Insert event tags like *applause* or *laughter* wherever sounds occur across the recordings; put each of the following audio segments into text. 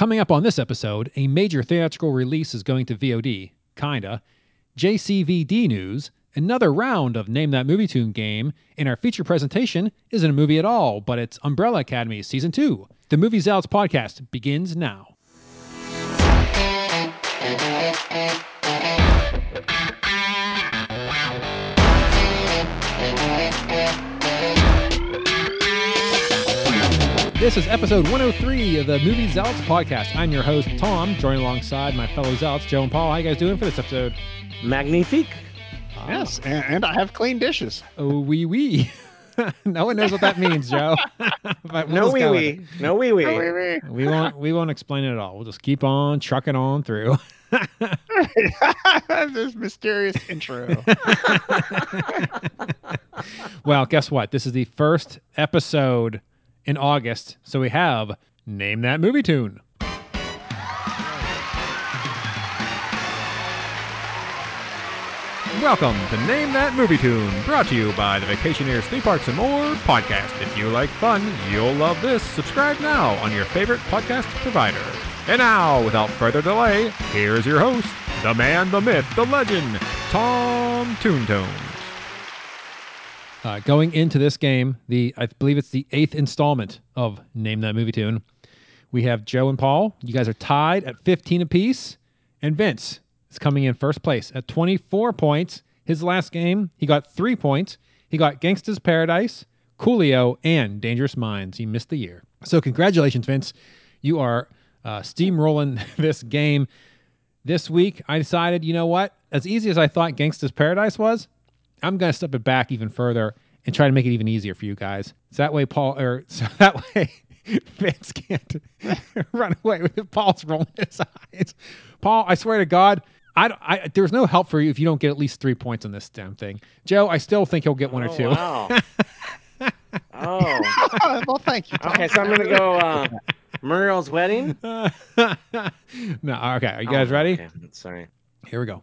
Coming up on this episode, a major theatrical release is going to VOD, kinda. JCVD news, another round of Name That Movie Tune game, and our feature presentation isn't a movie at all, but it's Umbrella Academy Season 2. The Movie Zealots podcast begins now. This is episode 103 of the Movie Zealots podcast. I'm your host, Tom, joined alongside my fellow Zealots, Joe and Paul. How you guys doing for this episode? Magnifique. Yes, and, and I have clean dishes. Oh, wee wee. *laughs* no one knows what that means, Joe. *laughs* But we'll No just wee wee. No wee wee. it. We won't. We won't explain it at all. We'll just keep on trucking on through. *laughs* this mysterious intro. Well, guess what? This is the first episode in August, so we have name that movie tune. Welcome to Name That Movie Tune, brought to you by the Vacationeers Theme Parks and More podcast. If you like fun, you'll love this. Subscribe now on your favorite podcast provider. And now, without further delay, here's your host, the man, the myth, the legend, Tom Toontones. Uh, going into this game, the I believe it's the eighth installment of Name That Movie Tune. We have Joe and Paul. You guys are tied at 15 apiece, and Vince is coming in first place at 24 points. His last game, he got three points. He got Gangsta's Paradise, Coolio, and Dangerous Minds. He missed the year. So congratulations, Vince. You are uh, steamrolling *laughs* this game. This week, I decided, you know what? As easy as I thought Gangsta's Paradise was, I'm going to step it back even further and try to make it even easier for you guys. So that way, Paul, or *laughs* so that way, Vince can't *laughs* run away with Paul's rolling his eyes. Paul, I swear to God, I, I there's no help for you if you don't get at least three points on this damn thing. Joe, I still think he'll get one or Oh, two. Wow. *laughs* oh. well, thank you. Tom. Okay, so I'm gonna go uh Muriel's wedding. no, okay. Are you guys Oh, ready? Okay, sorry. Here we go.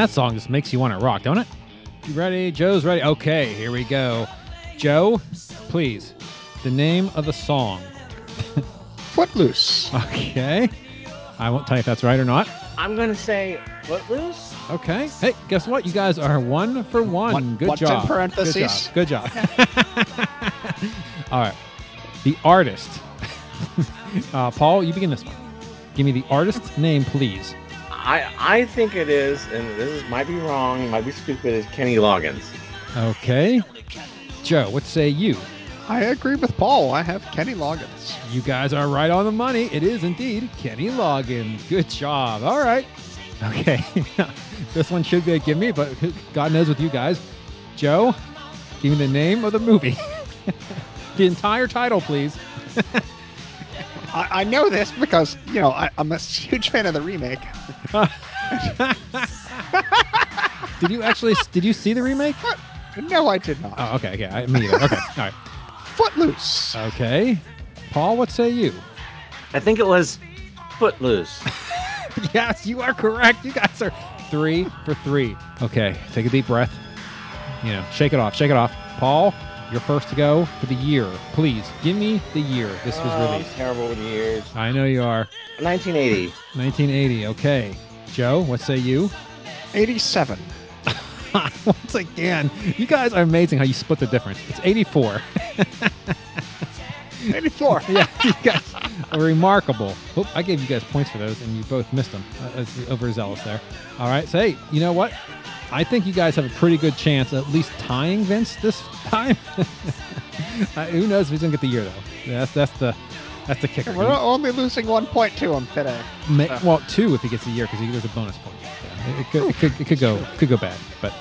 that song just makes you want to rock, don't it? You ready? Joe's ready. Okay, here we go. Joe, please, the name of the song. *laughs* Footloose. Okay. I won't tell you if that's right or not. I'm gonna say Footloose. Okay. Hey, guess what? You guys are one for one. What- Good what's in job. parentheses? Good job. Good job. *laughs* All right. The artist. *laughs* uh, Paul, you begin this one. Give me the artist name, please. I I think it is, and this is, might be wrong, might be stupid. Is Kenny Loggins? Okay. Joe, what say you? I agree with Paul. I have Kenny Loggins. You guys are right on the money. It is indeed Kenny Loggins. Good job. All right. Okay. *laughs* this one should be a give me, but God knows with you guys. Joe, give me the name of the movie. *laughs* the entire title, please. *laughs* I, I know this because, you know, I, I'm a huge fan of the remake. *laughs* Did you actually did you see the remake? Uh, no, I did not. Oh, okay, okay. I, me either. Okay. All right. Footloose. Okay. Paul, what say you? I think it was Footloose. *laughs* yes, you are correct. You guys are three for three. Okay, take a deep breath. You know, shake it off, shake it off. Paul, you're first to go for the year. Please give me the year this was Oh, I'm released. terrible with years. I know you are. 1980. 1980. Okay. Joe, what say you? 87. *laughs* Once again, you guys are amazing how you split the difference. It's 84. *laughs* 84. *laughs* yeah, you guys are remarkable. Oop, I gave you guys points for those, and you both missed them. Uh, that's overzealous there. All right, so hey, you know what? I think you guys have a pretty good chance at least tying Vince this time. *laughs* uh, who knows if he's gonna get the year though? That's that's the that's the kicker. We're only losing one point to him today. Well, two if he gets the year because there's a bonus point. Yeah, it, it could, it could it could go could go bad, but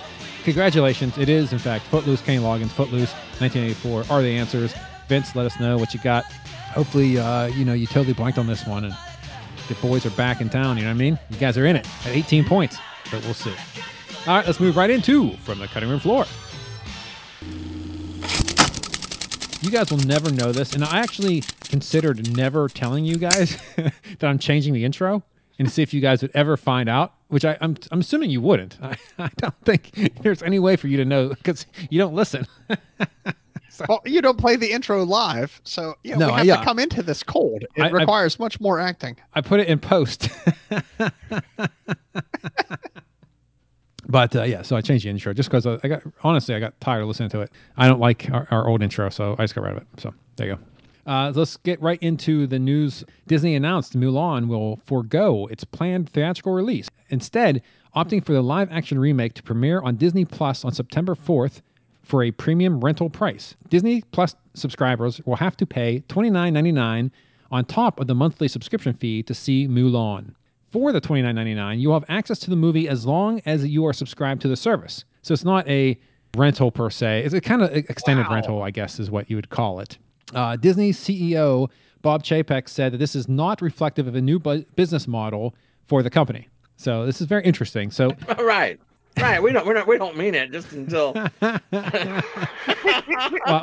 congratulations! It is in fact Footloose, Kenny Loggins, Footloose, 1984 are the answers. Vince, let us know what you got. Hopefully, uh, you know you totally blanked on this one, and the boys are back in town. You know what I mean? You guys are in it at 18 points, but we'll see. All right, let's move right into from the cutting room floor. You guys will never know this, and I actually considered never telling you guys *laughs* that I'm changing the intro and see if you guys would ever find out. Which I, I'm, I'm assuming you wouldn't. *laughs* I, I don't think there's any way for you to know because you don't listen. *laughs* Well, you don't play the intro live, so yeah, No, we have yeah. to come into this cold. It I- I- requires much more acting. I put it in post. But uh, yeah, so I changed the intro just because I got honestly I got tired of listening to it. I don't like our, our old intro, so I just got rid of it. So there you go. Uh, let's get right into the news. Disney announced Mulan will forego its planned theatrical release, instead opting for the live-action remake to premiere on Disney Plus on September 4th for a premium rental price. Disney Plus subscribers will have to pay $29.99 on top of the monthly subscription fee to see Mulan. For the $29.99, you'll have access to the movie as long as you are subscribed to the service. So it's not a rental per se. It's a kind of extended Wow. rental, I guess, is what you would call it. Uh, Disney CEO Bob Chapek said that this is not reflective of a new bu- business model for the company. So this is very interesting. So *laughs* right. Right. We don't we're not we don't mean it just until *laughs*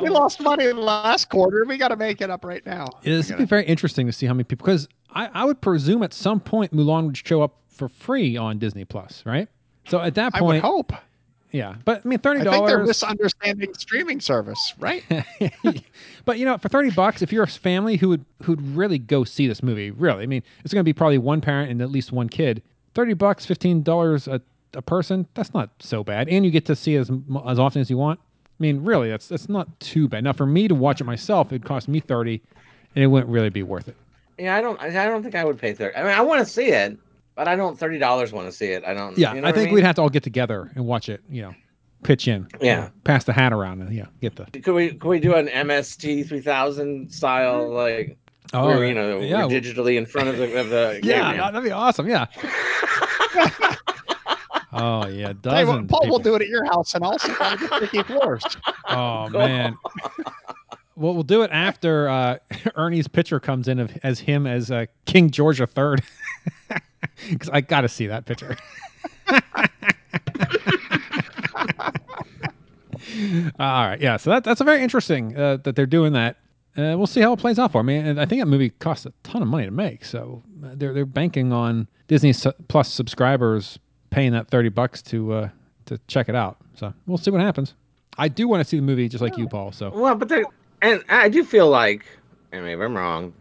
we lost money last quarter. We got to make it up right now. This We would be very interesting to see how many people, because I, I would presume at some point Mulan would show up for free on Disney Plus, right? So at that I would point, hope. yeah. But I mean, thirty I think they're misunderstanding streaming service, right? *laughs* but you know, for thirty bucks, if you're a family who would who'd really go see this movie, really, I mean, it's going to be probably one parent and at least one kid. Thirty bucks, fifteen dollars a a person. That's not so bad, and you get to see as as often as you want. I mean, really, that's that's not too bad. Now, for me to watch it myself, it'd cost me thirty, and it wouldn't really be worth it. Yeah, I don't I don't think I would pay thirty. I mean I want to see it, but I don't thirty dollars want to see it. I don't Yeah, you know I think mean? we'd have to all get together and watch it. You know, pitch in. Yeah. pass the hat around and yeah, get the. could we could we do an MST three thousand style like Oh, where, you know yeah, digitally in front of the of the *laughs* yeah, that'd be awesome. Yeah. *laughs* oh yeah, *laughs* Hey, dozen. well, Paul will do it at your house, and also *laughs* on the Ricky floors. Oh man. Well, we'll do it after uh, *laughs* Ernie's picture comes in of, as him as uh, King George III, because I got to see that picture. All right, yeah. So that, that's a very interesting uh, that they're doing that. Uh, we'll see how it plays out for me. And I think that movie costs a ton of money to make, so uh, they're they're banking on Disney Su- Plus subscribers paying that thirty bucks to uh, to check it out. So we'll see what happens. I do want to see the movie just like you, Paul. So Well, but there, and I do feel like, and maybe I'm wrong.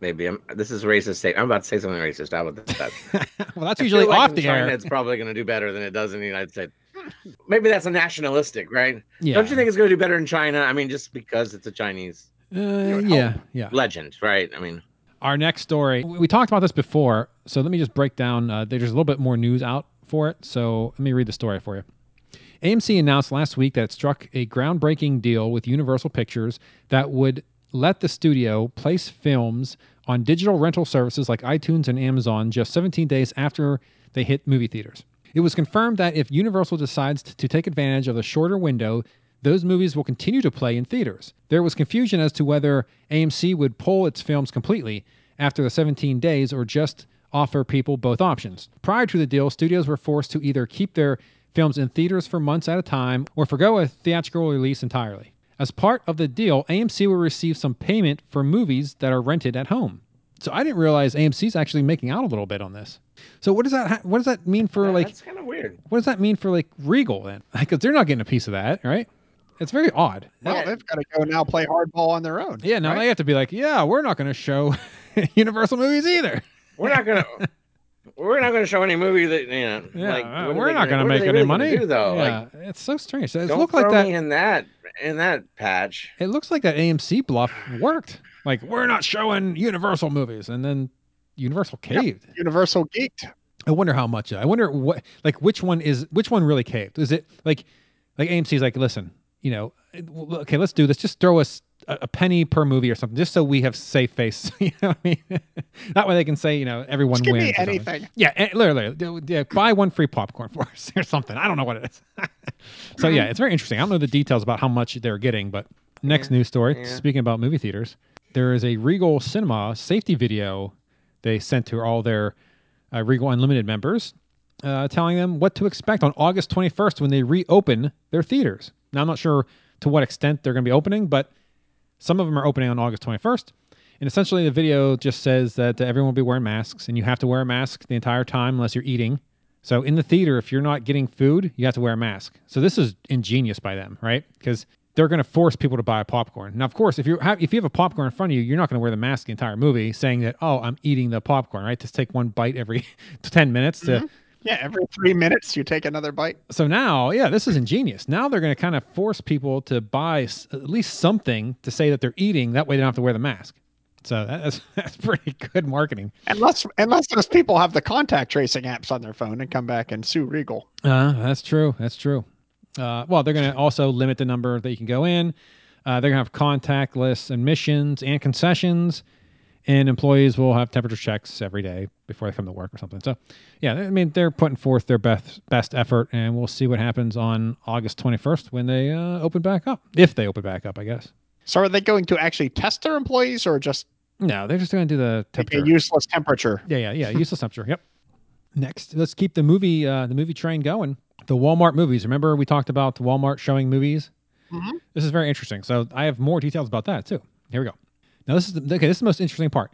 Maybe I'm. This is racist. Say I'm about to say something racist. How about that? *laughs* well, that's I usually feel like off the China, air. It's probably going to do better than it does in the United States. Maybe that's a nationalistic, right? Yeah. Don't you think it's going to do better in China? I mean, just because it's a Chinese Uh, yeah, yeah. legend, right? I mean, Our next story, we we talked about this before, so let me just break down. Uh, there's a little bit more news out for it, so let me read the story for you. AMC announced last week that it struck a groundbreaking deal with Universal Pictures that would let the studio place films on digital rental services like iTunes and Amazon just 17 days after they hit movie theaters. It was confirmed that if Universal decides to take advantage of the shorter window, those movies will continue to play in theaters. There was confusion as to whether AMC would pull its films completely after the 17 days or just offer people both options. Prior to the deal, studios were forced to either keep their films in theaters for months at a time or forgo a theatrical release entirely. As part of the deal, AMC will receive some payment for movies that are rented at home. So I didn't realize AMC's actually making out a little bit on this. So what does that ha- what does that mean for like that's kind of weird. what does that mean for like Regal then? *laughs* Because they're not getting a piece of that, right? It's very odd. Well, Yeah. they've got to go now play hardball on their own. Yeah, now right? they have to be like, yeah, we're not going to show *laughs* Universal movies either. We're not gonna. *laughs* We're not going to show any movie that you know. Yeah, like, what are we're not going to what are make any really money. Do, though, yeah, like, it's so strange. It don't looked like throw that. me in that in that patch. It looks like that AMC bluff worked. Like we're not showing Universal movies, and then Universal caved. Universal geeked. I wonder how much. I wonder what, like, which one is which one really caved? Is it like, like AMC's like, listen, you know, okay, let's do this. Just throw us a, penny per movie or something, just so we have safe face. *laughs* you know what I mean? that way they can say, you know, everyone Just give wins. me anything. Yeah, eh, literally, yeah, buy one free popcorn for *laughs* us or something. I don't know what it is. *laughs* so yeah, it's very interesting. I don't know the details about how much they're getting, but next news story. yeah. Speaking about movie theaters, there is a Regal Cinema safety video they sent to all their uh, Regal Unlimited members, uh, telling them what to expect on August 21st when they reopen their theaters. Now I'm not sure to what extent they're going to be opening, but some of them are opening on August 21st. And essentially, the video just says that uh, everyone will be wearing masks, and you have to wear a mask the entire time unless you're eating. So in the theater, if you're not getting food, you have to wear a mask. So this is ingenious by them, right? Because they're going to force people to buy a popcorn. Now, of course, if you have if you have a popcorn in front of you, you're not going to wear the mask the entire movie, saying that oh, I'm eating the popcorn, right? Just take one bite every *laughs* ten minutes to. Yeah, every three minutes you take another bite. So now, yeah, this is ingenious. Now they're going to kind of force people to buy s- at least something to say that they're eating. That way, they don't have to wear the mask. So that's *laughs* that's pretty good marketing. Unless unless those people have the contact tracing apps on their phone and come back and sue Regal. Uh, that's true. That's true. Uh, well, they're going to also limit the number that you can go in. Uh, they're going to have contactless admissions and concessions, and employees will have temperature checks every day before they come to work or something. So, yeah, I mean, they're putting forth their best best effort, and we'll see what happens on August 21st when they uh, open back up, if they open back up, I guess. So are they going to actually test their employees or just No, they're just going to do the temperature. useless temperature? Yeah, yeah, yeah. Useless temperature. Yep. Next, let's keep the movie uh, the movie train going. The Walmart movies. Remember we talked about the Walmart showing movies. Mhm. This is very interesting. So I have more details about that too. Here we go. Now this is the, okay. This is the most interesting part.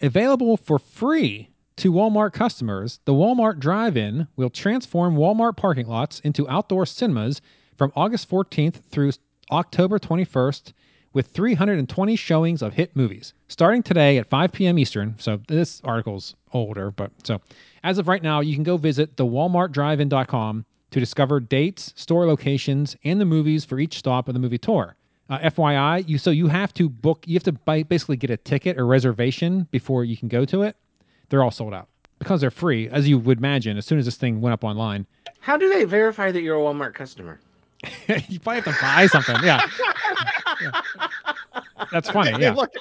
Available for free to Walmart customers, the Walmart Drive-In will transform Walmart parking lots into outdoor cinemas from August 14th through October 21st with 320 showings of hit movies. Starting today at 5 p.m. Eastern, so this article's older, but so as of right now, you can go visit the walmartdrivein.com to discover dates, store locations, and the movies for each stop of the movie tour. Uh, FYI, you so you have to book, you have to buy, basically get a ticket or reservation before you can go to it. They're all sold out because they're free, as you would imagine. As soon as this thing went up online, How do they verify that you're a Walmart customer? *laughs* you probably have to buy something. Yeah. Yeah. *laughs* That's funny. Yeah. look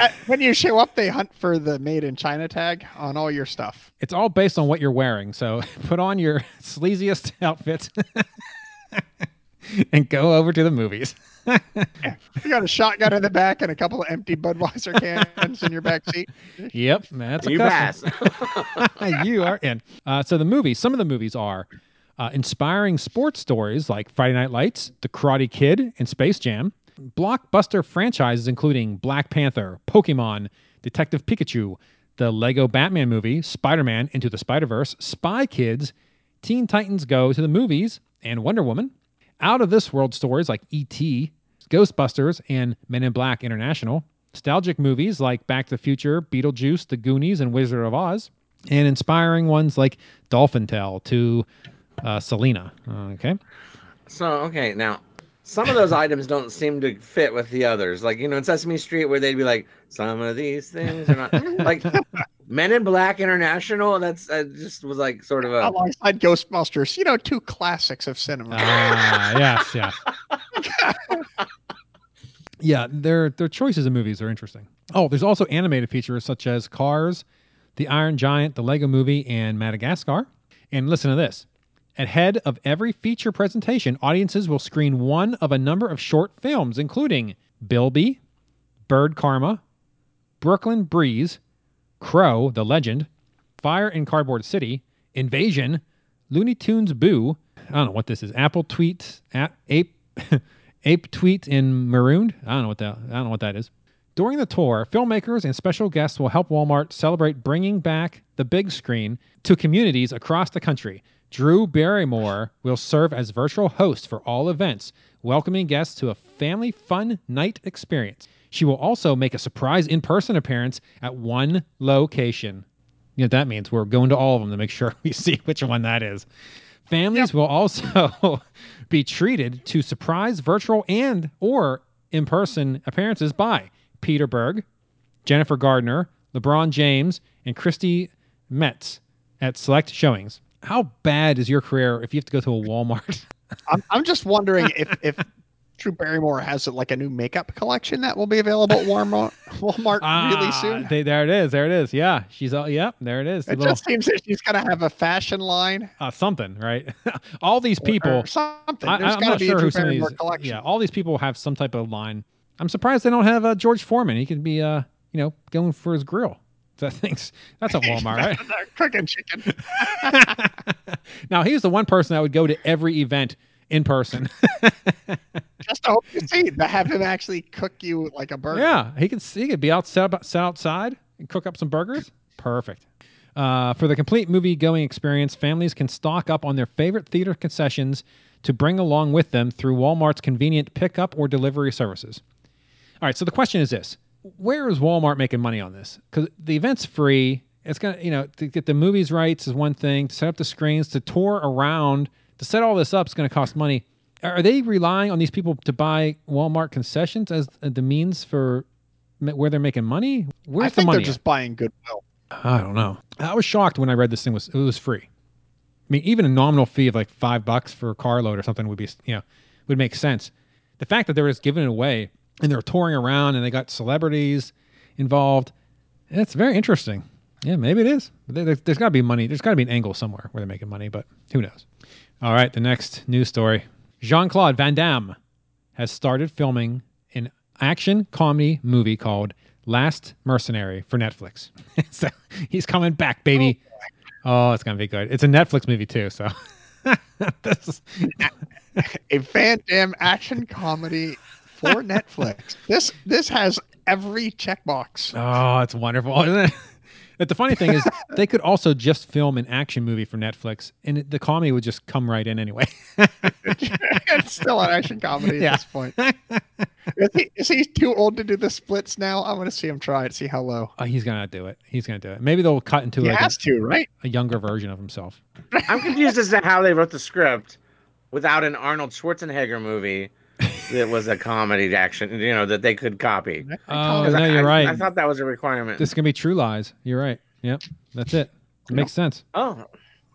at, when you show up, they hunt for the made in China tag on all your stuff. It's all based on what you're wearing. So *laughs* put on your sleaziest outfit and go over to the movies. You got a shotgun in the back and a couple of empty Budweiser cans in your back seat. Yep, that's a You custom. pass. *laughs* you are in. Uh, so the movies, some of the movies are uh, inspiring sports stories like Friday Night Lights, The Karate Kid, and Space Jam. Blockbuster franchises including Black Panther, Pokemon, Detective Pikachu, the Lego Batman movie, Spider Man Into the Spider Verse, Spy Kids, Teen Titans Go to the movies, and Wonder Woman. Out of this world stories like E.T., Ghostbusters, and Men in Black International. Nostalgic movies like Back to the Future, Beetlejuice, The Goonies, and Wizard of Oz. And inspiring ones like Dolphin Tale to uh, Selena. Okay. So okay, now some of those items don't seem to fit with the others. Like you know, in Sesame Street, where they'd be like, some of these things are not *laughs* like Men in Black International. That's uh, just was like sort of a Alongside Ghostbusters, you know, two classics of cinema. Ah, yes, yes. *laughs* yeah, their their choices of movies are interesting. Oh, there's also animated features such as Cars, The Iron Giant, The Lego Movie, and Madagascar. And listen to this. Ahead of every feature presentation, audiences will screen one of a number of short films, including Bilby, Bird Karma, Brooklyn Breeze, Crow, The Legend, Fire in Cardboard City, Invasion, Looney Tunes Boo. I don't know what this is. Apple Tweet, Ape, *laughs* Ape Tweet in Marooned. I don't know what that. I don't know what that is. During the tour, filmmakers and special guests will help Walmart celebrate bringing back the big screen to communities across the country. Drew Barrymore will serve as virtual host for all events, welcoming guests to a family fun night experience. She will also make a surprise in person appearance at one location. You know what that means? We're going to all of them to make *laughs* sure we see which one that is. Families will also *laughs* be treated to surprise virtual and or in-person appearances by Peter Berg, Jennifer Gardner, LeBron James, and Christy Metz at select showings. How bad is your career if you have to go to a Walmart? *laughs* I'm, I'm just wondering if *laughs* if Drew Barrymore has like a new makeup collection that will be available at Walmart, Walmart really Ah, soon. they- there it is. There it is. Yeah, she's all. Yep, there it is. It little- just seems that she's gonna have a fashion line. uh, something, right? *laughs* all these people. or something. I, There's got to not be sure a Drew who some of Barrymore these. collection. Yeah, all these people have some type of line. I'm surprised they don't have uh, George Foreman. He could be, uh, you know, going for his grill. That thing's that's a *laughs* Walmart, right? Cooking chicken. *laughs* now he's the one person that would go to every event in person. *laughs* Just to hope you see to have him actually cook you like a burger. yeah, he could he could be out set, up, set outside and cook up some burgers. Perfect. Uh, for the complete movie going experience, families can stock up on their favorite theater concessions to bring along with them through Walmart's convenient pickup or delivery services. All right, so the question is this: Where is Walmart making money on this? Because the event's free. It's gonna, you know, to get the movies rights is one thing. To set up the screens, to tour around, to set all this up is going to cost money. Are they relying on these people to buy Walmart concessions as the means for where they're making money? Where's I the money? they're just buying goodwill. I don't know. I was shocked when I read this thing was it was free. I mean, even a nominal fee of like five bucks for a carload or something would be, you know, would make sense. The fact that they were just giving it away and they're touring around and they got celebrities involved, it's very interesting. Yeah, maybe it is. There- There's, got to be money. There's got to be an angle somewhere where they're making money, but who knows? All right, the next news story: Jean Claude Van Damme has started filming an action comedy movie called Last Mercenary for Netflix. *laughs* so he's coming back, baby. Oh, it's gonna be good. It's a Netflix movie too, so *laughs* this is, A Van Damme action comedy for Netflix. This this has every checkbox. oh, it's wonderful, isn't it? But the funny thing is, *laughs* they could also just film an action movie for Netflix, and the comedy would just come right in anyway. *laughs* it's still an action comedy at Yeah. this point. Is he, is he too old to do the splits now? I'm going to see him try it, see how low. oh, he's gonna do it. He's gonna do it. Maybe they'll cut into He like a, has to, right? a younger version of himself. I'm confused as to how they wrote the script without an Arnold Schwarzenegger movie that was a comedy action, you know, that they could copy. Oh, no, I, you're right. I thought that was a requirement. This is gonna be True Lies. You're right. Yep, that's it. It makes sense. oh,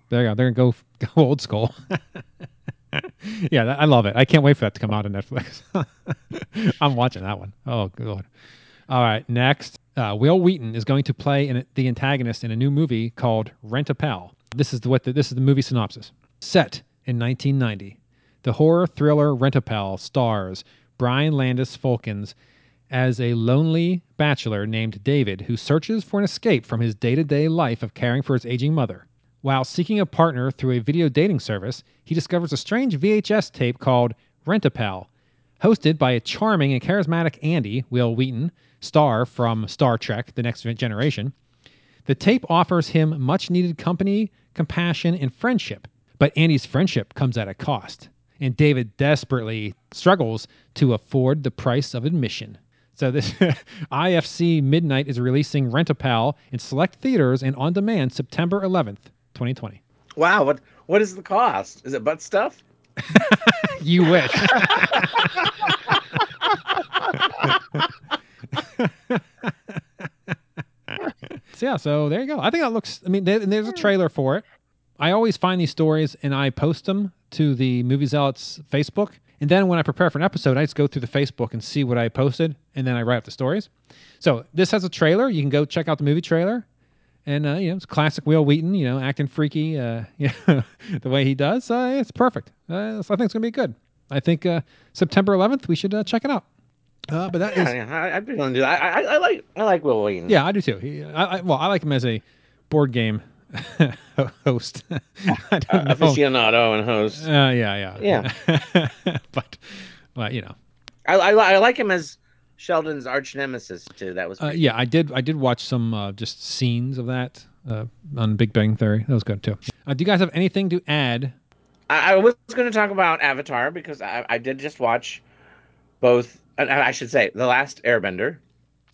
There you go. They're gonna go *laughs* go old school. *laughs* yeah, that, I love it. I can't wait for that to come out on Netflix. *laughs* I'm watching that one. Oh, good. All right, next, uh, Wil Wheaton is going to play in the antagonist in a new movie called Rent a Pal. This is the, what the, this is the movie synopsis. Set in 1990, the horror thriller Rent a Pal stars Brian Landis Folkins as a lonely bachelor named David who searches for an escape from his day to day life of caring for his aging mother. While seeking a partner through a video dating service, he discovers a strange VHS tape called Rent a Pal, hosted by a charming and charismatic Andy, Wil Wheaton, star from Star Trek The Next Generation. The tape offers him much needed company, compassion, and friendship. But Andy's friendship comes at a cost, and David desperately struggles to afford the price of admission. So this *laughs* IFC Midnight is releasing Rent a Pal in select theaters and on demand September 11th, 2020. wow. What what is the cost? Is it butt stuff? *laughs* You wish. *laughs* so yeah, so there you go. I think that looks. I mean, there, there's a trailer for it. I always find these stories and I post them to the Movie Zealots Facebook. And then when I prepare for an episode, I just go through the Facebook and see what I posted, and then I write up the stories. So this has a trailer. You can go check out the movie trailer, and uh, you know it's classic Wil Wheaton. You know, acting freaky, uh, *laughs* you know, the way he does. Uh, it's perfect. Uh, so I think it's gonna be good. I think uh, September 11th we should uh, check it out. Uh, but that is Yeah, yeah, I, I'd be willing to do that. I, I, I like I like Wil Wheaton. yeah, I do too. He, I, I, well, I like him as a board game *laughs* host. *laughs* I don't know. aficionado and host. Uh, yeah, yeah, yeah. *laughs* but, but you know, I, I, I like him as Sheldon's arch nemesis too. That was uh, yeah, I did. I did watch some uh, just scenes of that uh, on Big Bang Theory. That was good too. Uh, do you guys have anything to add I, I was going to talk about Avatar because I, I did just watch both. and I should say the last Airbender.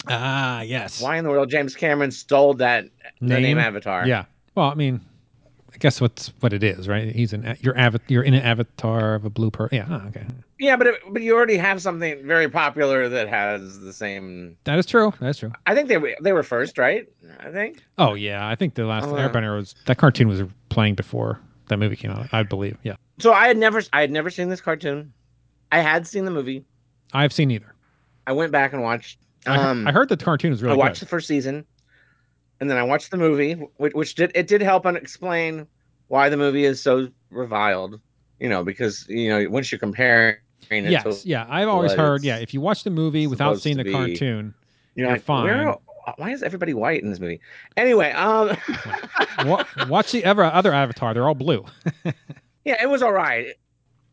Ah, yes. Why in the world James Cameron stole that the name, Name? Avatar? Yeah. Well, I mean, I guess what's what it is, right? He's an you're avat you're in an avatar of a blue per. Yeah. ah, okay. yeah, but it, but you already have something very popular that has the same. That is true. That's true. I think they were they were first, right? I think. Oh yeah, I think the last Oh. Airbender was that cartoon was playing before that movie came out. I believe. Yeah. So I had never I had never seen this cartoon. I had seen the movie. I've seen either. I went back and watched. I, he- Um, I heard the cartoon was really good. I watched good. the first season, and then I watched the movie, which, which did it did help and explain why the movie is so reviled. You know, because you know once you compare. it Yes, yeah. I've always heard. Yeah, if you watch the movie without seeing the be. cartoon, you're, you're like, fine. where- why is everybody white in this movie? Anyway, um, *laughs* watch the ever other Avatar. They're all blue. *laughs* yeah, it was all right.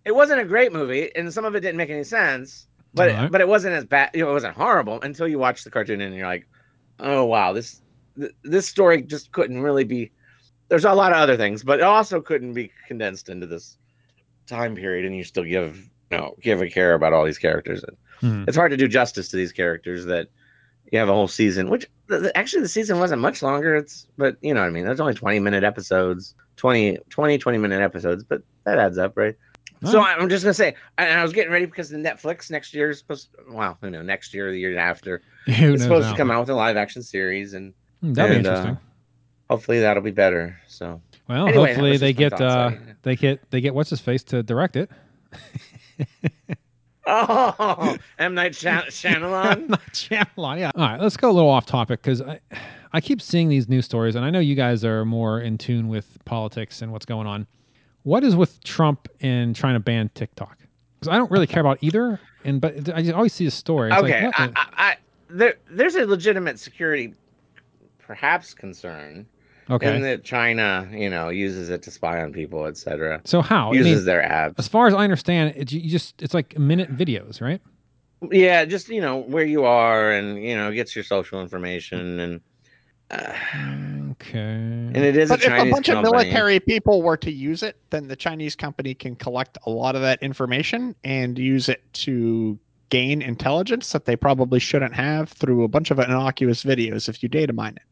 It wasn't a great movie, and some of it didn't make any sense. But Alright. but it wasn't as bad. You know, it wasn't horrible until you watch the cartoon and you're like, oh wow, this th- this story just couldn't really be. There's a lot of other things, but it also couldn't be condensed into this time period, and you still give you know give a care about all these characters. And Hmm. It's hard to do justice to these characters that you have a whole season. Which actually the season wasn't much longer. It's but you know what I mean. There's only 20 minute episodes, 20 20 20 minute episodes, but that adds up, right? So I'm just gonna say, and I was getting ready because the Netflix next year is supposed. well, you know, next year, or the year after, *laughs* it's supposed now? to come out with a live action series, and That'd and, be uh, interesting. hopefully that'll be better. So, well, anyway, hopefully they get uh, they get they get what's his face to direct it. *laughs* oh, M Night Shy- *laughs* Shyamalan. Not Shyamalan, yeah. All right, let's go a little off topic because I, I keep seeing these news stories, and I know you guys are more in tune with politics and what's going on. What is with Trump and trying to ban TikTok? Because I don't really care about either, and but I just always see a story. It's okay, what I, I, I, there, there's a legitimate security, perhaps concern, okay. in that China, you know, uses it to spy on people, etc. so how? I Uses mean, their apps. as far as I understand, it, you just it's like minute videos, right? Yeah, just you know where you are, and you know gets your social information, and uh, Okay. and it is But a if Chinese a bunch company. of military people were to use it, then the Chinese company can collect a lot of that information and use it to gain intelligence that they probably shouldn't have through a bunch of innocuous videos if you data mine it.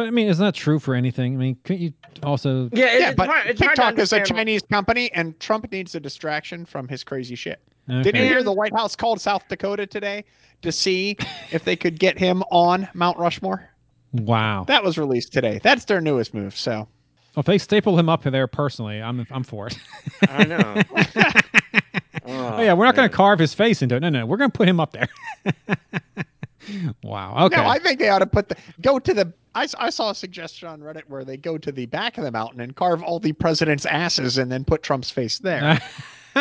But I mean, isn't that true for anything? I mean, couldn't you also? Yeah, it- yeah, it's but hard, it's hard to TikTok is a Chinese company, and Trump needs a distraction from his crazy shit. Okay. Did you hear the White House called South Dakota today to see if they could get him on Mount Rushmore? Wow. That was released today. That's their newest move. So Well, if they staple him up there personally, I'm I'm for it. I know. *laughs* Oh, oh, yeah, we're not going to carve his face into it. No, no, we're going to put him up there. *laughs* *laughs* wow. Okay. no, I think they ought to put the go to the. I, I saw a suggestion on Reddit where they go to the back of the mountain and carve all the president's asses and then put Trump's face there. *laughs*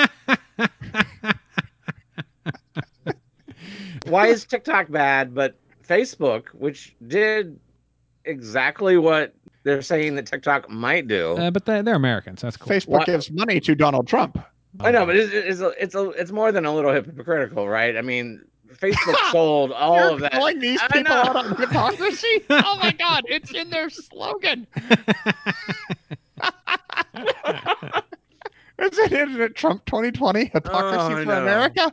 Why is TikTok bad, but Facebook, which did exactly what they're saying that TikTok might do? uh, but they, they're Americans. That's cool. Facebook What- gives money to Donald Trump. I know, but it's it's a, it's a, it's more than a little hypocritical, right? I mean, Facebook *laughs* sold all You're of that. calling these people out on hypocrisy? *laughs* oh my God, it's in their slogan. *laughs* Is it it, isn't Trump 2020? Hypocrisy Oh, for know. America?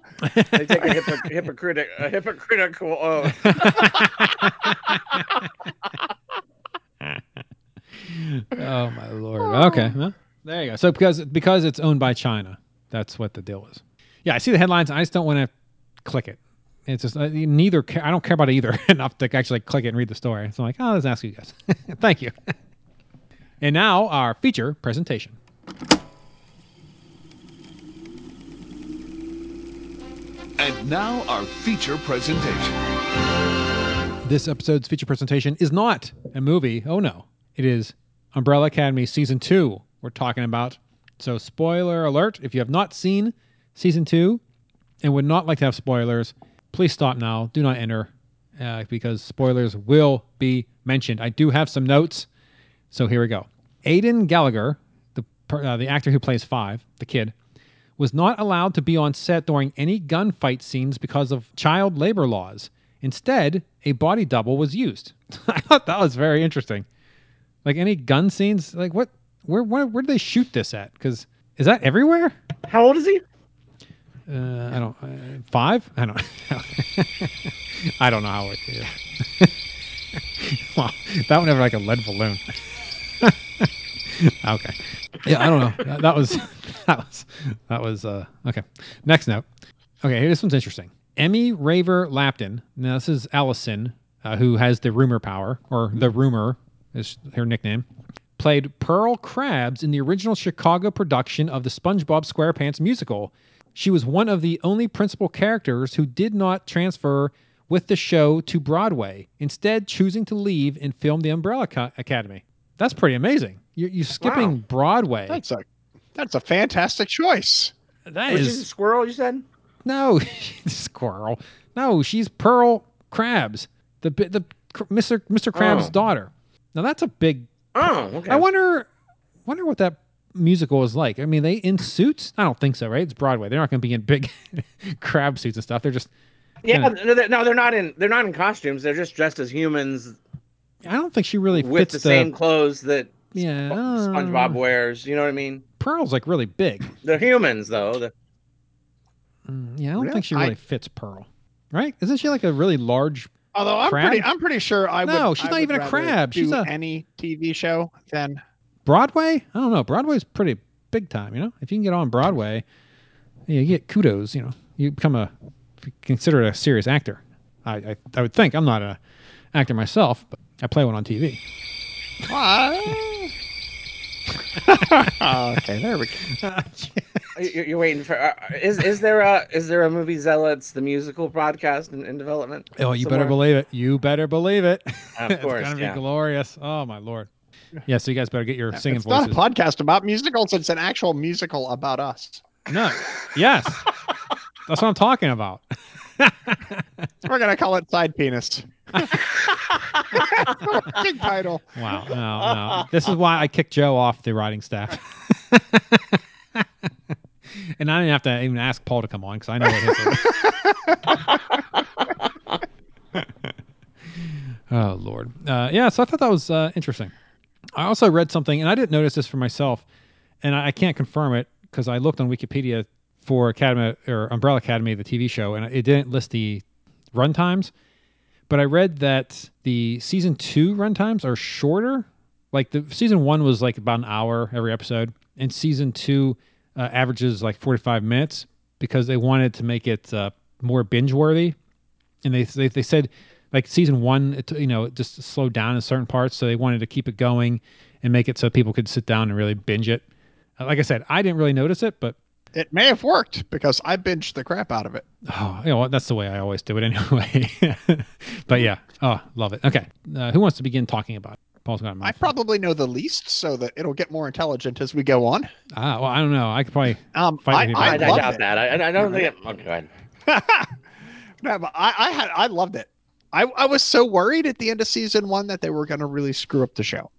They take a hypocr- hypocritic a hypocritical oath. oh my lord. Okay. Well, there you go. So because because it's owned by China, that's what the deal is. Yeah, I see the headlines. I just don't want to click it. It's just uh, neither. I don't care about either *laughs* enough to actually click it and read the story. So I'm like, oh, let's ask you guys. *laughs* Thank you. *laughs* and now our feature presentation. And now our feature presentation. This episode's feature presentation is not a movie. Oh no, it is Umbrella Academy season two. We're talking about. So, spoiler alert: if you have not seen season two and would not like to have spoilers, please stop now. Do not enter uh, because spoilers will be mentioned. I do have some notes, so here we go. Aidan Gallagher, the uh, the actor who plays Five, the kid, was not allowed to be on set during any gunfight scenes because of child labor laws. Instead, a body double was used. *laughs* I thought that was very interesting. Like any gun scenes, like what, where, where, where did they shoot this at? Because Is that everywhere? How old is he? Uh, I don't. Uh, five? I don't. *laughs* I don't know how it is. well, that one had like a lead balloon. *laughs* okay. Yeah, I don't know. That, that was *laughs* that was that was uh okay. Next note. Okay, here this one's interesting. Emmy Raver Lampman. Now this is Allison, uh, who has the rumor power, or the rumor is her nickname. Played Pearl Krabs in the original Chicago production of the SpongeBob SquarePants musical. She was one of the only principal characters who did not transfer with the show to Broadway, instead choosing to leave and film the Umbrella Co- Academy. That's pretty amazing. You're, you're skipping Wow. Broadway. That's a that's a fantastic choice. That Was is she a squirrel? You said. no *laughs* squirrel. No, she's Pearl Krabs, the the Mr. Mr. Krabs' Oh. daughter. Now that's a big. Oh, okay. I wonder, wonder what that musical is like. I mean, they in suits? I don't think so, right? It's Broadway. They're not going to be in big *laughs* crab suits and stuff. They're just. yeah, kinda- no, they're- no, they're not in. They're not in costumes. They're just dressed as humans I don't think she really with fits the same clothes that Yeah, Sp- uh, SpongeBob wears. You know what I mean? Pearl's like really big. They're humans, though. The- Mm, Yeah, I don't Really? think she I- really fits Pearl. Right? Isn't she like a really large? Although I'm Crab? pretty, I'm pretty sure I would. No, she's I not would even a crab. She's a- any TV show than Broadway? I don't know. Broadway's pretty big time, you know? If you can get on Broadway, you get kudos, you know. You become a if you consider it a serious actor. I, I I would think. I'm not a actor myself, but I play one on TV. Oh, *laughs* okay, there we go. *laughs* You're, you're waiting for. Uh, is is there a is there a movie zealots the musical broadcast in, in development? Oh, you better believe it. You better believe it. Of course, *laughs* it's gonna be glorious. Oh my lord. Yeah, so you guys better get your singing It's not a podcast about musicals. It's an actual musical about us. no. Yes. *laughs* That's what I'm talking about. *laughs* We're gonna call it Side Penis. *laughs* Big title. Wow. No, no. This is why I kicked Joe off the writing staff. and I didn't have to even ask Paul to come on because I know what his Oh Lord. Uh, yeah, so I thought that was uh, interesting. I also read something, and I didn't notice this for myself, and I, I can't confirm it because I looked on Wikipedia for Academy or Umbrella Academy, the TV show, and it didn't list the run times. But I read that the season two runtimes are shorter. Like the season one was like about an hour every episode, and season two uh, averages like forty-five minutes because they wanted to make it uh, more binge-worthy. And they, they they said like season one, it, you know, it just slowed down in certain parts, so they wanted to keep it going and make it so people could sit down and really binge it. Uh, Like I said, I didn't really notice it, but It may have worked because I binged the crap out of it. *sighs* Oh, you know what? That's the way I always do it anyway. *laughs* but yeah, oh, love it. Okay, uh, who wants to begin talking about it? Paul's got a I mouthful. probably know the least, so that it'll get more intelligent as we go on. Ah, well, I don't know. I could probably. Um, Fight I, with you, I, I, I doubt it. that. I, I don't think. It, okay, go ahead. *laughs* No, but I, I had I loved it. I, I was so worried at the end of season one that they were going to really screw up the show.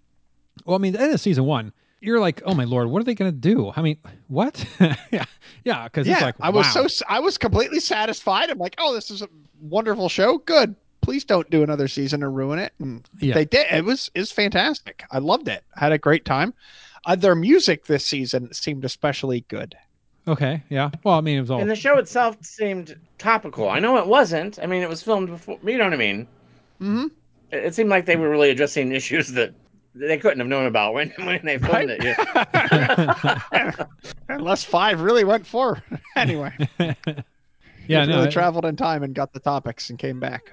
Well, I mean, the end of season one, you're like, oh my lord, what are they going to do? I mean, what? *laughs* yeah, yeah, because yeah, it's like, I was wow. so I was completely satisfied. I'm like, oh, this is a wonderful show. Good. Please don't do another season and ruin it. And Yeah. they did. It was is fantastic. I loved it. I had a great time. Uh, their music this season seemed especially good. Okay. Yeah. Well, I mean, it was all. And the show *laughs* itself seemed topical. I know it wasn't. I mean, it was filmed before. You know what I mean? Mm-hmm. It, it seemed like they were really addressing issues that they couldn't have known about when *laughs* when they filmed Right? it. Yeah. *laughs* Unless five really went for anyway. yeah, They no. really it- traveled in time and got the topics and came back.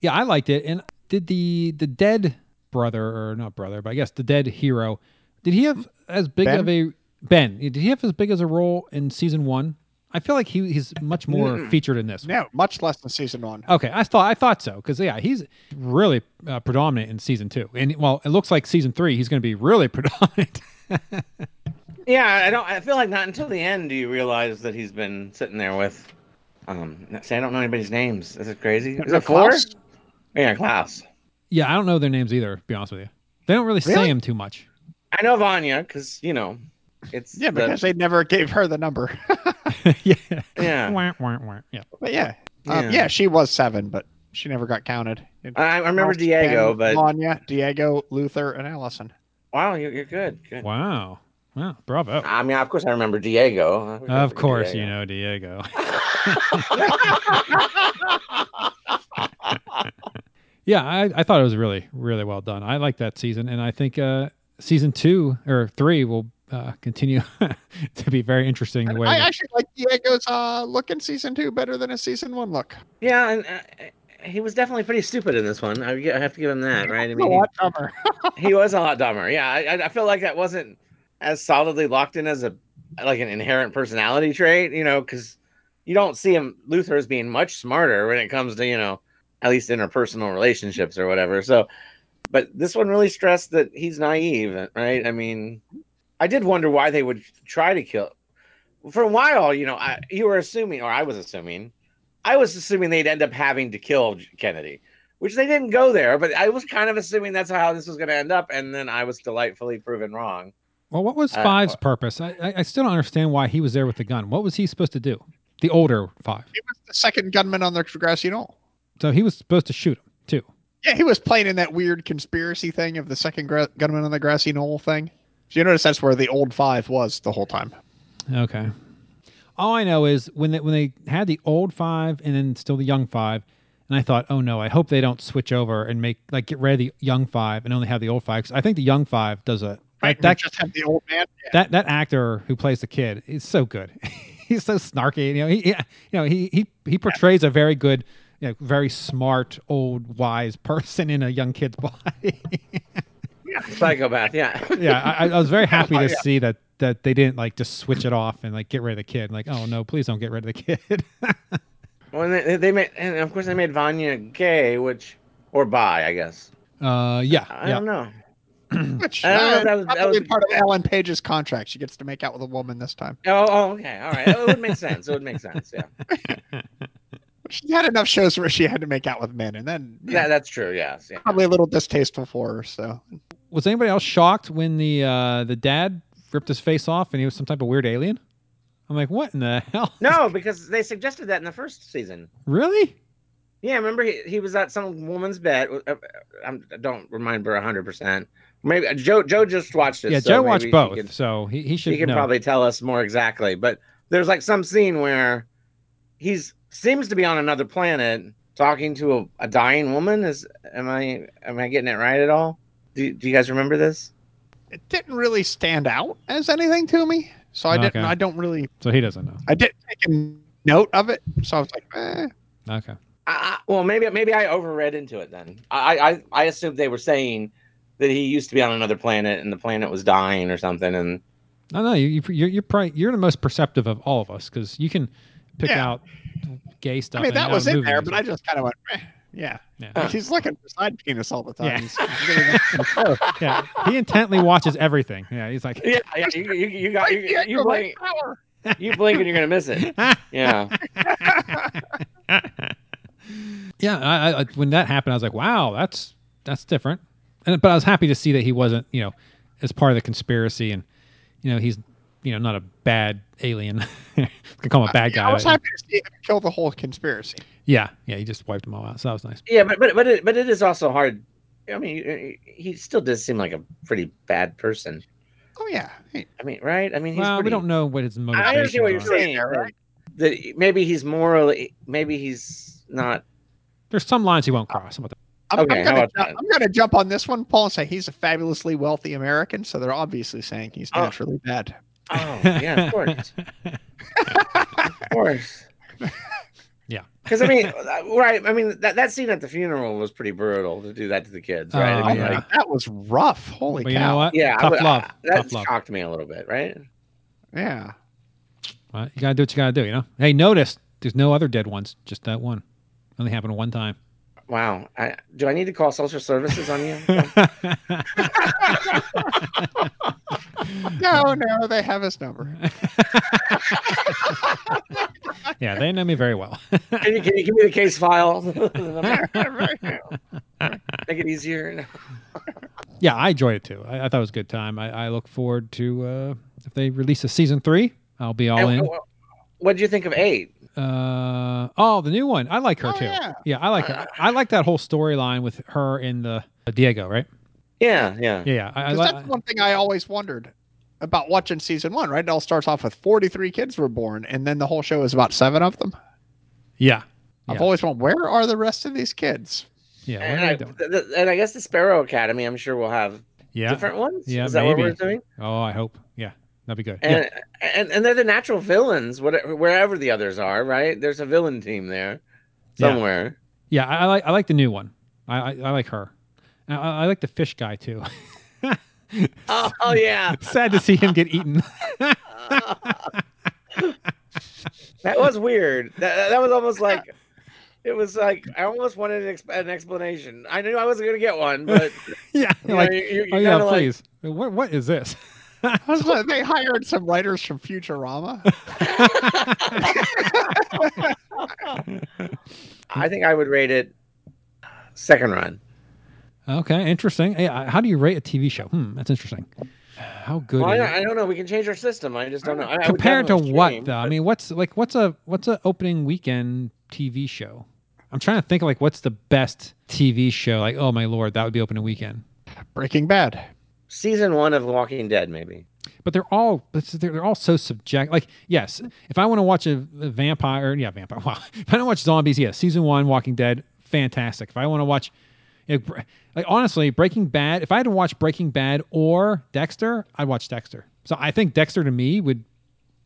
yeah, I liked it. And did the the dead brother or not brother, but I guess the dead hero, did he have as big Ben? of a Ben? Did he have as big as a role in season one? I feel like he he's much more Mm-mm. featured in this. one. No, much less than season one. Okay, I thought I thought so because yeah, he's really uh, predominant in season two, and well, it looks like season three he's going to be really *laughs* predominant. yeah, I don't. I feel like not until the end do you realize that he's been sitting there with. Um, say I don't know anybody's names. Is it crazy? Is it four? Klaus? Yeah, Klaus. yeah, I don't know their names either. To be honest with you, they don't really, say him too much. I know Vanya because you know, it's Yeah, the- because they never gave her the number. *laughs* yeah, yeah. Wah, wah, wah. yeah. but yeah. Um, Yeah. yeah, she was seven, but she never got counted. I, I remember Diego, Ben, but Vanya, Diego, Luther, and Allison. wow, you're, you're good. Good. Wow. Wow, bravo. I mean, of course, I remember Diego. I remember Of course, Diego. you know Diego. *laughs* *laughs* yeah, I, I thought it was really, really well done. I like that season, and I think uh, season two or three will uh, continue *laughs* to be very interesting. The way I that- actually like Diego's uh, look in season two better than his season one look. Yeah, and uh, he was definitely pretty stupid in this one. I, I have to give him that, right? I a mean, lot dumber. he, *laughs* he was a lot dumber. Yeah, I, I- I feel like that wasn't as solidly locked in as a like an inherent personality trait, you know, because you don't see him Luther as being much smarter when it comes to you know at least interpersonal relationships or whatever. So, but this one really stressed that he's naive, right? I mean, I did wonder why they would try to kill. For a while, you know, I, you were assuming, or I was assuming, I was assuming they'd end up having to kill Kennedy, which they didn't go there. But I was kind of assuming that's how this was going to end up, and then I was delightfully proven wrong. well, what was uh, Five's uh, purpose? I, I, I still don't understand why he was there with the gun. What was he supposed to do? The older Five. he was the second gunman on the grassy knoll. So he was supposed to shoot him too. Yeah, he was playing in that weird conspiracy thing of the second gra- gunman on the grassy knoll thing. So you notice that's where the old five was the whole time. Okay. All I know is when they when they had the old five and then still the young five, and I thought, oh no, I hope they don't switch over and make like get rid of the young five and only have the old five. 'Cause I think the young five does a Right, that just have the old man. Yeah. that that actor who plays the kid is so good. *laughs* He's so snarky. You know, he, he you know he he he portrays a very good, you know, very smart old wise person in a young kid's *laughs* body. *laughs* Psychopath, yeah. *laughs* yeah, I, I was very happy to Yeah. see that that they didn't like just switch it off and like get rid of the kid. Like, oh no, please don't get rid of the kid. *laughs* When they, they made, and of course they made Vanya gay, which or bi, I guess. uh, yeah, I yeah. don't know. *clears throat* Which I uh, if that was- that probably was- part of Ellen Page's contract. She gets to make out with a woman this time. Oh, oh, okay, all right. It would make sense. It would make sense. Yeah, She had enough shows where she had to make out with men, and then yeah, that, that's true. Yes, yeah. probably a little distasteful for her. So Was anybody else shocked when the uh, the dad ripped his face off and he was some type of weird alien? I'm like, what in the hell? No, *laughs* because they suggested that in the first season. Really? Yeah, remember he, he was at some woman's bed. uh, I'm, I don't remember hundred percent. Maybe Joe Joe just watched it. yeah, so Joe watched he both, can- so he, he should he can know. probably tell us more exactly. But there's like some scene where he's seems to be on another planet talking to a, a dying woman. Is am I am I getting it right at all? Do, do you guys remember this? it didn't really stand out as anything to me. So I didn't. I don't really. So he doesn't know. I didn't take a note of it. So I was like, eh. Okay. I, I- well, maybe maybe I overread into it. Then I, I I assumed they were saying that he used to be on another planet and the planet was dying or something. And No, no, you, you, you're you're probably you're the most perceptive of all of us because you can pick Yeah. out gay stuff. I mean, that was in there, but I just kind of went, eh. Yeah. Yeah. Like, he's looking for side penis all the time. Yeah. He's- he's getting- *laughs* yeah, he intently watches everything. Yeah, he's like, yeah, yeah, you, you, you got you, Yeah, you go blink right power. you blink and you're gonna miss it. *laughs* Yeah, *laughs* yeah. I, I, when that happened, I was like, wow, that's that's different. And but I was happy to see that he wasn't, you know, as part of the conspiracy, and you know, he's you know not a bad alien. *laughs* Could call him a bad guy. I was happy to see him kill the whole conspiracy. yeah, yeah. He just wiped them all out, so that was nice. yeah, but but but it, but it is also hard. I mean, he still does seem like a pretty bad person. Oh yeah. Hey, I mean, right? I mean, he's well, we don't know what his motivation. I understand what you're are. saying. there, right? That maybe he's morally, maybe he's not. There's some lines he won't cross. About that? I'm, Okay, I'm, gonna, jump. I'm gonna jump on this one, Paul, and say he's a fabulously wealthy American. So they're obviously saying he's Oh. naturally bad. Oh, yeah, of course, *laughs* of course. Yeah. Because I mean, uh, right? I mean, that, that scene at the funeral was pretty brutal to do that to the kids, right? Oh, I mean, yeah. like, that was rough. Holy But cow! you know what? yeah, tough would- love. uh, that tough love. shocked me a little bit, right? Yeah. Well, you gotta do what you gotta do. You know. Hey, notice there's no other dead ones. Just that one. Only happened one time. Wow. I, do I need to call social services on you? *laughs* No, no, they have his number. *laughs* yeah, they know me very well. *laughs* can, you, can you give me the case file? Make it easier. yeah, I enjoy it too. I, I thought it was a good time. I, I look forward to uh, if they release a season three. I'll be all in. What do you think of eight? Uh, oh, the new one. I like her Oh, too. yeah. I like her. I like that whole storyline with her and the Diego. Right? Yeah, yeah. Yeah, yeah. I, I, 'Cause li- that's one thing I always wondered. about watching season one, right? It all starts off with 43 kids were born, and then the whole show is about seven of them. Yeah. I've Yeah. always wondered, where are the rest of these kids? Yeah. what And are I, they doing? th- th- and I guess the Sparrow Academy, I'm sure we'll have Yeah. different ones. Yeah, is that what we're maybe. doing? Oh, I hope. Yeah. That'd be good. yeah. And, and and they're the natural villains, whatever, wherever the others are, right? There's a villain team there somewhere. Yeah, I, I like I like the new one. I I, I like her. I, I like the fish guy too. *laughs* Oh, oh, yeah, *laughs* Sad to see him get eaten. *laughs* that was weird. That, that was almost like it was like I almost wanted an, ex- an explanation. I knew I wasn't gonna get one, but yeah, you like know, you, you, oh yeah, like, please. What what is this? *laughs* I was like, they hired some writers from Futurama. I think I would rate it second run. Okay, interesting. Hey, how do you rate a TV show? Hmm, that's interesting. How good Well, I, don't- I don't know. We can change our system. I just don't know. I, I compared to definitely what stream, though? I mean, what's like what's a what's a opening weekend TV show? I'm trying to think of like what's the best TV show. Like, oh my lord, that would be opening weekend. Breaking Bad. Season one of Walking Dead, maybe. But they're all they're, they're all so subject. Like, yes, if I want to watch a, a vampire, yeah, vampire. *laughs* Wow, if I don't watch zombies, yeah, season one, Walking Dead, fantastic. If I want to watch, like, br- like honestly, Breaking Bad. If I had to watch Breaking Bad or Dexter, I'd watch Dexter. So I think Dexter to me would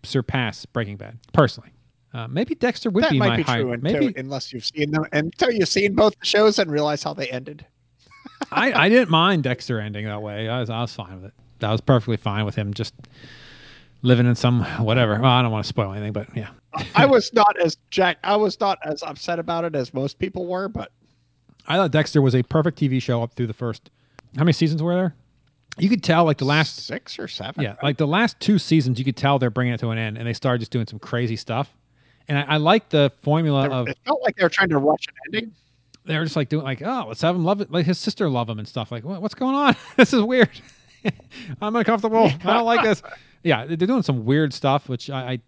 surpass Breaking Bad personally. Uh, maybe Dexter would that be might my be high. true until, maybe unless you've seen them until you've seen both the shows and realize how they ended. I, I didn't mind Dexter ending that way. I was I was fine with it. I was perfectly fine with him just living in some whatever. Well, I don't want to spoil anything, but yeah. I was not as Jack. I was not as upset about it as most people were, but I thought Dexter was a perfect TV show up through the first. How many seasons were there? You could tell like the last six or seven. yeah, like the last two seasons, you could tell they're bringing it to an end, and they started just doing some crazy stuff. And I, I like the formula of it felt like they were trying to rush an ending. They were just like doing like oh let's have him love it like his sister love him and stuff like what, what's going on? *laughs* This is weird. *laughs* I'm uncomfortable. I don't like this. *laughs* Yeah they're doing some weird stuff which I, I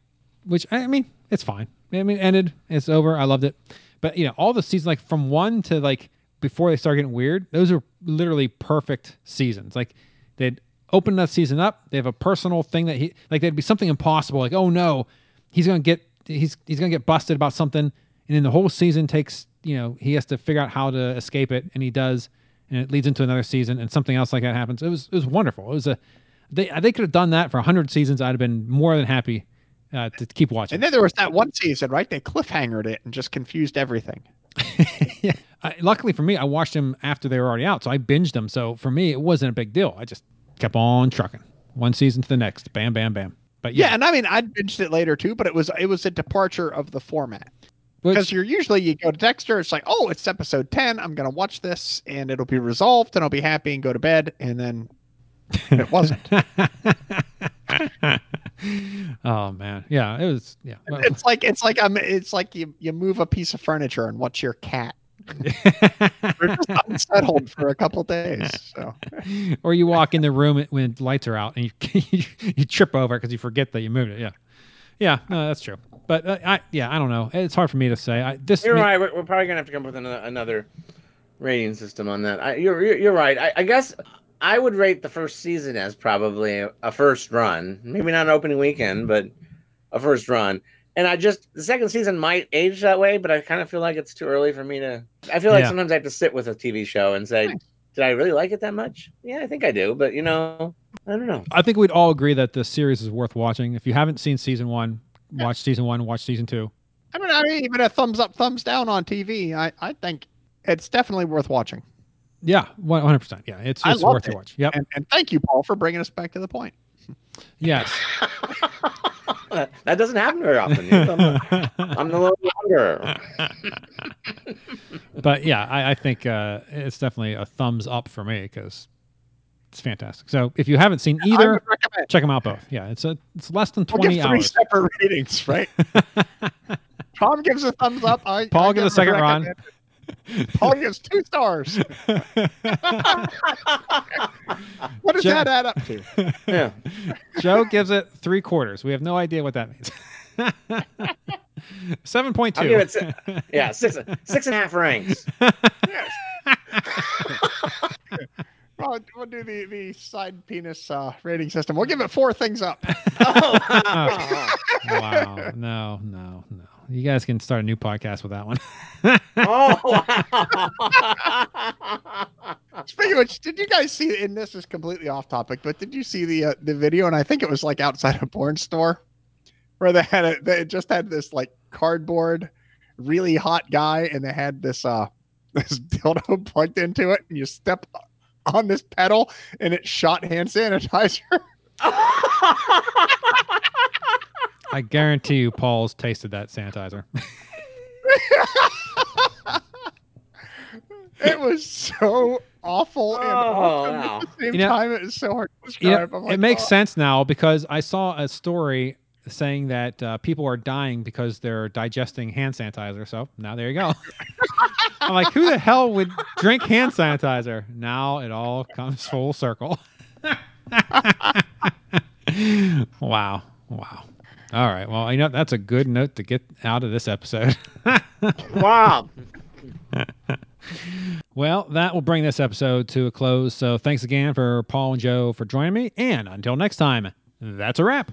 which I mean it's fine. I mean it ended. It's over. I loved it. But you know all the seasons like from one to like before they start getting weird those are literally perfect seasons. Like they'd open that season up. They have a personal thing that he like there'd be something impossible like oh no he's gonna get he's he's gonna get busted about something and then the whole season takes you know he has to figure out how to escape it and he does and it leads into another season and something else like that happens it was it was wonderful it was a they they could have done that for 100 seasons i'd have been more than happy uh, to keep watching And then there was that one season, right? They cliffhangered it and just confused everything. *laughs* yeah. I, luckily for me, I watched them after they were already out, so I binged them. So for me, it wasn't a big deal. I just kept on trucking, one season to the next, bam, bam, bam. But Yeah, yeah, and I mean, I binged it later too, but it was it was a departure of the format because you're usually you go to Dexter, it's like, oh, it's episode ten, I'm gonna watch this, and it'll be resolved, and I'll be happy and go to bed, and then *laughs* it wasn't. *laughs* oh man, yeah, it was. Yeah, it's like it's like I'm it's like you you move a piece of furniture and watch your cat. *laughs* They're just unsettled for a couple days. So or you walk in the room when lights are out and you you, you trip over because you forget that you moved it. Yeah, yeah, no, that's true. But uh, I, yeah, I don't know. It's hard for me to say. I, this You're ma- right. We're, we're probably gonna have to come up with another, another rating system on that. I, you're, you're you're right. I, I guess I would rate the first season as probably a, a first run. Maybe not an opening weekend, but a first run. And I just the second season might age that way, but I kind of feel like it's too early for me to. I feel like Yeah. sometimes I have to sit with a TV show and say, "Did I really like it that much?" Yeah, I think I do, but you know, I don't know. I think we'd all agree that the series is worth watching. If you haven't seen season one, watch season one, watch season two. I mean, I mean, even a thumbs up, thumbs down on TV, I I think it's definitely worth watching. Yeah, one hundred percent. Yeah, it's it's worth it. to watch. Yep. And and thank you, Paul, for bringing us back to the point. Yes. that *laughs* that doesn't happen very often. I'm, the- I'm the little *laughs* younger. *laughs* but yeah, I, I think uh, it's definitely a thumbs up for me because it's fantastic. So if you haven't seen either, check them out both. Yeah, it's a it's less than twenty We'll three hours. separate ratings, right? *laughs* Tom gives a thumbs up. I, Paul I gives a second run. Paul gives two stars. *laughs* What does Jim- that add up to? Yeah. Joe gives it three quarters. We have no idea what that means. Seven point I'll two. give it si- yeah six six and a half ranks. *laughs* Well, we'll do the the the side penis uh, rating system. We'll give it four things up. Oh, *laughs* *laughs* wow. No, no, no. You guys can start a new podcast with that one. oh wow. Speaking of which, did you guys see? And this is completely off topic, but did you see the uh, the video? And I think it was like outside a porn store where they had a, they just had this like cardboard, really hot guy, and they had this uh *laughs* this dildo *laughs* plugged into it, and you step on this pedal, and it shot hand sanitizer. *laughs* I guarantee you, Paul's tasted that sanitizer. it was so awful and Oh, awesome wow. at the same You know- time. It was so hard to You know, describe. I'm like, it makes "Oh." sense now because I saw a story saying that uh, people are dying because they're digesting hand sanitizer. So now there you go. *laughs* I'm like, who the hell would drink hand sanitizer? Now it all comes full circle. *laughs* wow. Wow. All right. Well, you know, that's a good note to get out of this episode. *laughs* wow. well, that will bring this episode to a close. So thanks again for Paul and Joe for joining me. And until next time, that's a wrap.